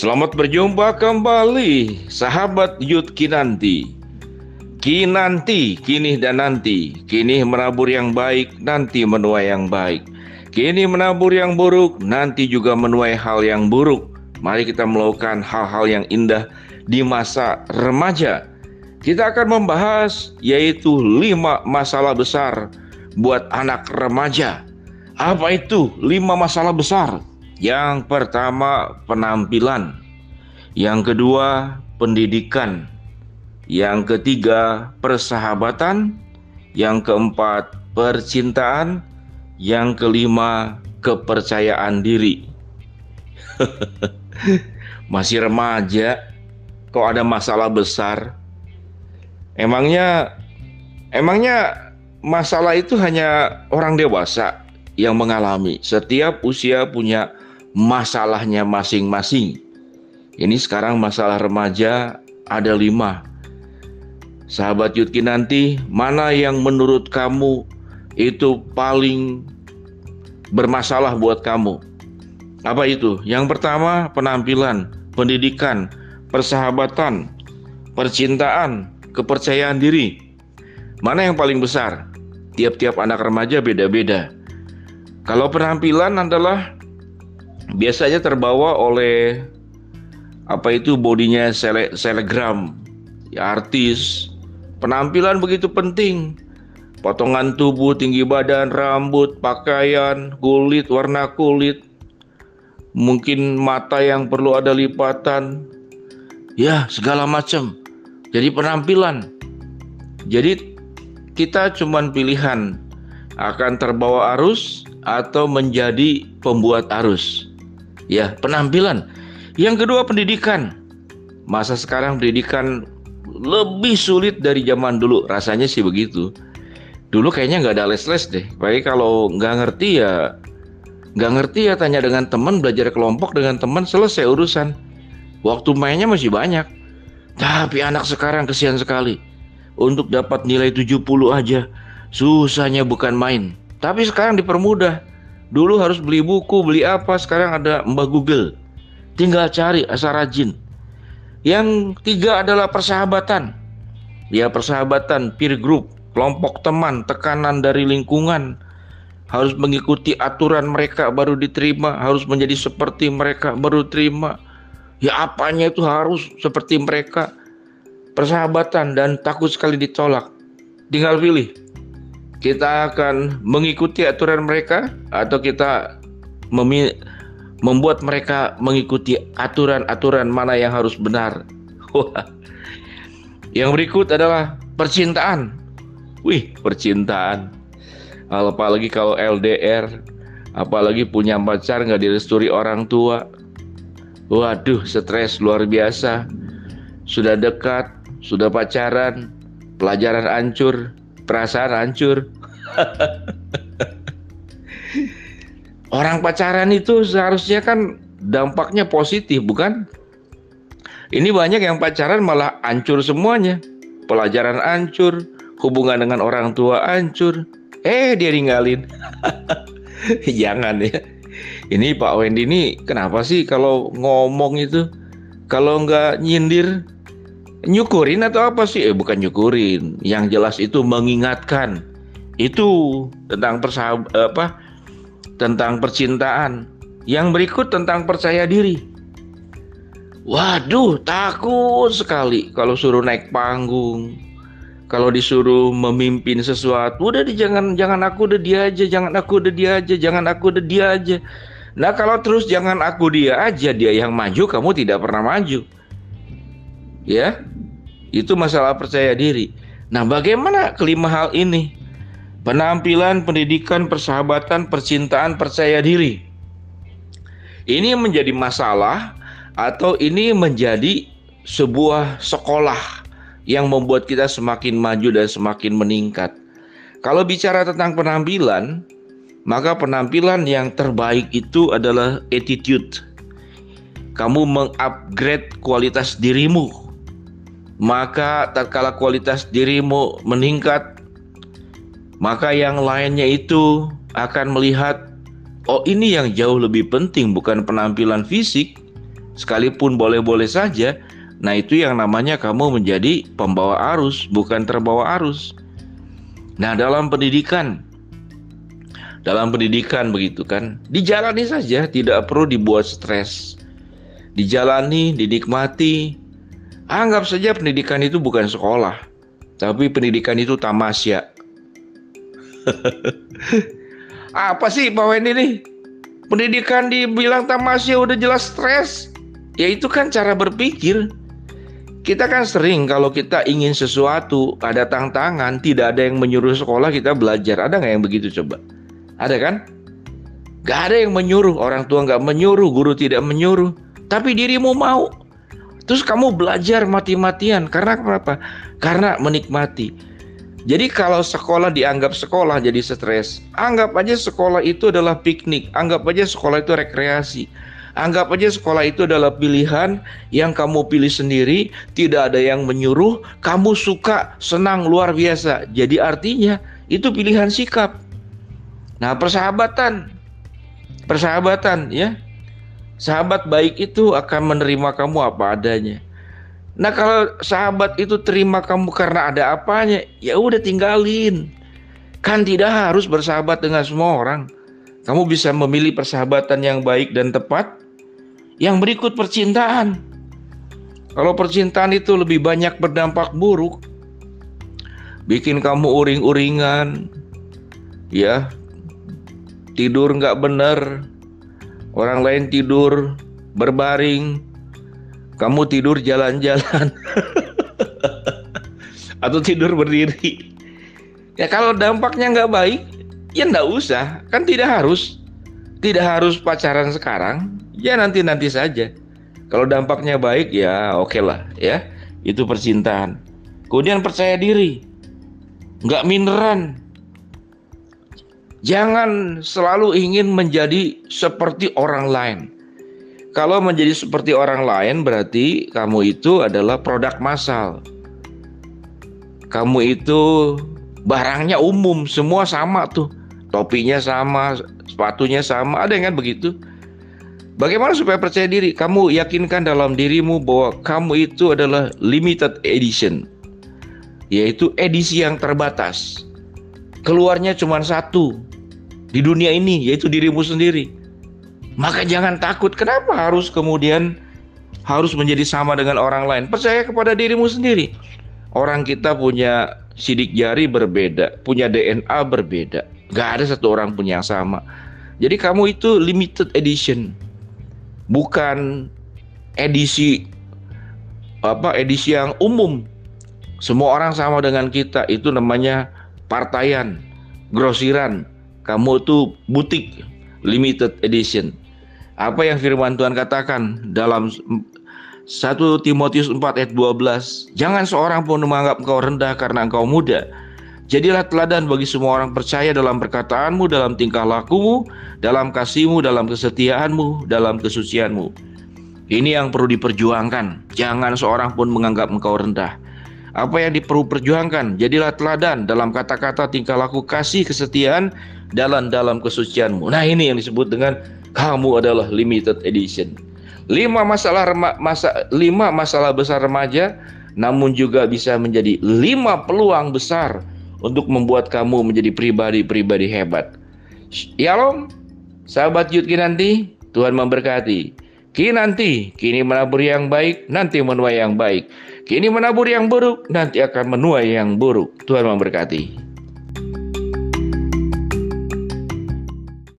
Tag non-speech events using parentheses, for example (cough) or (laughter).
Selamat berjumpa kembali, sahabat Yud Kinanti. Kinanti, kini dan nanti, kini menabur yang baik, nanti menuai yang baik. Kini menabur yang buruk, nanti juga menuai hal yang buruk. Mari kita melakukan hal-hal yang indah di masa remaja. Kita akan membahas yaitu lima masalah besar buat anak remaja. Apa itu lima masalah besar? Yang pertama penampilan, yang kedua pendidikan, yang ketiga persahabatan, yang keempat percintaan, yang kelima kepercayaan diri. (laughs) Masih remaja, kok ada masalah besar? Emangnya emangnya masalah itu hanya orang dewasa yang mengalami. Setiap usia punya masalahnya masing-masing. Ini sekarang masalah remaja ada lima. Sahabat Yudki nanti, mana yang menurut kamu itu paling bermasalah buat kamu? Apa itu? Yang pertama penampilan, pendidikan, persahabatan, percintaan, kepercayaan diri. Mana yang paling besar? Tiap-tiap anak remaja beda-beda. Kalau penampilan adalah biasanya terbawa oleh apa itu bodinya sele, selegram. Ya artis. Penampilan begitu penting. Potongan tubuh tinggi badan rambut pakaian kulit warna kulit. Mungkin mata yang perlu ada lipatan. Ya segala macam. Jadi penampilan. Jadi kita cuman pilihan. Akan terbawa arus atau menjadi pembuat arus ya penampilan. Yang kedua pendidikan. Masa sekarang pendidikan lebih sulit dari zaman dulu, rasanya sih begitu. Dulu kayaknya nggak ada les-les deh. Baik kalau nggak ngerti ya nggak ngerti ya tanya dengan teman belajar kelompok dengan teman selesai urusan. Waktu mainnya masih banyak. Tapi anak sekarang kesian sekali. Untuk dapat nilai 70 aja susahnya bukan main. Tapi sekarang dipermudah. Dulu harus beli buku, beli apa, sekarang ada Mbak Google. Tinggal cari asal rajin. Yang tiga adalah persahabatan. Ya persahabatan, peer group, kelompok teman, tekanan dari lingkungan. Harus mengikuti aturan mereka baru diterima, harus menjadi seperti mereka baru terima. Ya apanya itu harus seperti mereka. Persahabatan dan takut sekali ditolak. Tinggal pilih kita akan mengikuti aturan mereka atau kita membuat mereka mengikuti aturan-aturan mana yang harus benar. (laughs) Yang berikut adalah percintaan. Wih, percintaan. Apalagi kalau LDR, apalagi punya pacar nggak direstui orang tua. Waduh, stres luar biasa. Sudah dekat, sudah pacaran, pelajaran hancur, perasaan hancur. Orang pacaran itu seharusnya kan dampaknya positif, bukan? Ini banyak yang pacaran malah hancur semuanya. Pelajaran hancur, hubungan dengan orang tua hancur. Eh, dia ninggalin. (laughs) Jangan ya. Ini Pak Wendy ini kenapa sih kalau ngomong itu kalau nggak nyindir Nyukurin atau apa sih? Eh bukan nyukurin. Yang jelas itu mengingatkan. Itu tentang persahab apa? Tentang percintaan. Yang berikut tentang percaya diri. Waduh, takut sekali kalau suruh naik panggung. Kalau disuruh memimpin sesuatu, udah di jangan jangan aku udah dia aja, jangan aku udah dia aja, jangan aku udah dia aja. Nah, kalau terus jangan aku dia aja, dia yang maju, kamu tidak pernah maju ya itu masalah percaya diri. Nah bagaimana kelima hal ini? Penampilan pendidikan persahabatan percintaan percaya diri. Ini menjadi masalah atau ini menjadi sebuah sekolah yang membuat kita semakin maju dan semakin meningkat? Kalau bicara tentang penampilan maka penampilan yang terbaik itu adalah attitude. Kamu mengupgrade kualitas dirimu maka tatkala kualitas dirimu meningkat, maka yang lainnya itu akan melihat, oh ini yang jauh lebih penting bukan penampilan fisik, sekalipun boleh-boleh saja, nah itu yang namanya kamu menjadi pembawa arus, bukan terbawa arus. Nah, dalam pendidikan dalam pendidikan begitu kan, dijalani saja, tidak perlu dibuat stres. Dijalani, dinikmati. Anggap saja pendidikan itu bukan sekolah, tapi pendidikan itu tamasya. (laughs) Apa sih Pak Wendy nih? Pendidikan dibilang tamasya udah jelas stres. Ya itu kan cara berpikir. Kita kan sering kalau kita ingin sesuatu, ada tantangan, tidak ada yang menyuruh sekolah kita belajar. Ada nggak yang begitu coba? Ada kan? Gak ada yang menyuruh, orang tua gak menyuruh, guru tidak menyuruh. Tapi dirimu mau. Terus kamu belajar mati-matian. Karena apa? Karena menikmati. Jadi kalau sekolah dianggap sekolah jadi stres, anggap aja sekolah itu adalah piknik, anggap aja sekolah itu rekreasi. Anggap aja sekolah itu adalah pilihan yang kamu pilih sendiri, tidak ada yang menyuruh, kamu suka, senang, luar biasa. Jadi artinya itu pilihan sikap. Nah, persahabatan. Persahabatan ya. Sahabat baik itu akan menerima kamu apa adanya. Nah, kalau sahabat itu terima kamu karena ada apanya, ya udah tinggalin. Kan tidak harus bersahabat dengan semua orang. Kamu bisa memilih persahabatan yang baik dan tepat. Yang berikut percintaan. Kalau percintaan itu lebih banyak berdampak buruk, bikin kamu uring-uringan, ya tidur nggak benar, orang lain tidur berbaring, kamu tidur jalan-jalan, (laughs) atau tidur berdiri. Ya kalau dampaknya nggak baik, ya nggak usah, kan tidak harus, tidak harus pacaran sekarang, ya nanti nanti saja. Kalau dampaknya baik ya oke okay lah ya, itu percintaan. Kemudian percaya diri, nggak minderan, Jangan selalu ingin menjadi seperti orang lain. Kalau menjadi seperti orang lain berarti kamu itu adalah produk massal. Kamu itu barangnya umum, semua sama tuh. Topinya sama, sepatunya sama, ada yang kan begitu. Bagaimana supaya percaya diri? Kamu yakinkan dalam dirimu bahwa kamu itu adalah limited edition. Yaitu edisi yang terbatas. Keluarnya cuma satu, di dunia ini yaitu dirimu sendiri. Maka jangan takut. Kenapa harus kemudian harus menjadi sama dengan orang lain? Percaya kepada dirimu sendiri. Orang kita punya sidik jari berbeda, punya DNA berbeda. Gak ada satu orang punya yang sama. Jadi kamu itu limited edition. Bukan edisi apa edisi yang umum. Semua orang sama dengan kita. Itu namanya partaian, grosiran, kamu tuh butik limited edition. Apa yang firman Tuhan katakan dalam 1 Timotius 4 ayat 12, jangan seorang pun menganggap engkau rendah karena engkau muda. Jadilah teladan bagi semua orang percaya dalam perkataanmu, dalam tingkah lakumu, dalam kasihmu, dalam kesetiaanmu, dalam kesucianmu. Ini yang perlu diperjuangkan. Jangan seorang pun menganggap engkau rendah. Apa yang diperlu perjuangkan? Jadilah teladan dalam kata-kata, tingkah laku, kasih, kesetiaan, dalam dalam kesucianmu. Nah ini yang disebut dengan kamu adalah limited edition. Lima masalah masa, lima masalah besar remaja, namun juga bisa menjadi lima peluang besar untuk membuat kamu menjadi pribadi-pribadi hebat. Shalom, sahabat Yud nanti, Tuhan memberkati. Kini nanti, kini menabur yang baik, nanti menuai yang baik. Kini menabur yang buruk, nanti akan menuai yang buruk. Tuhan memberkati.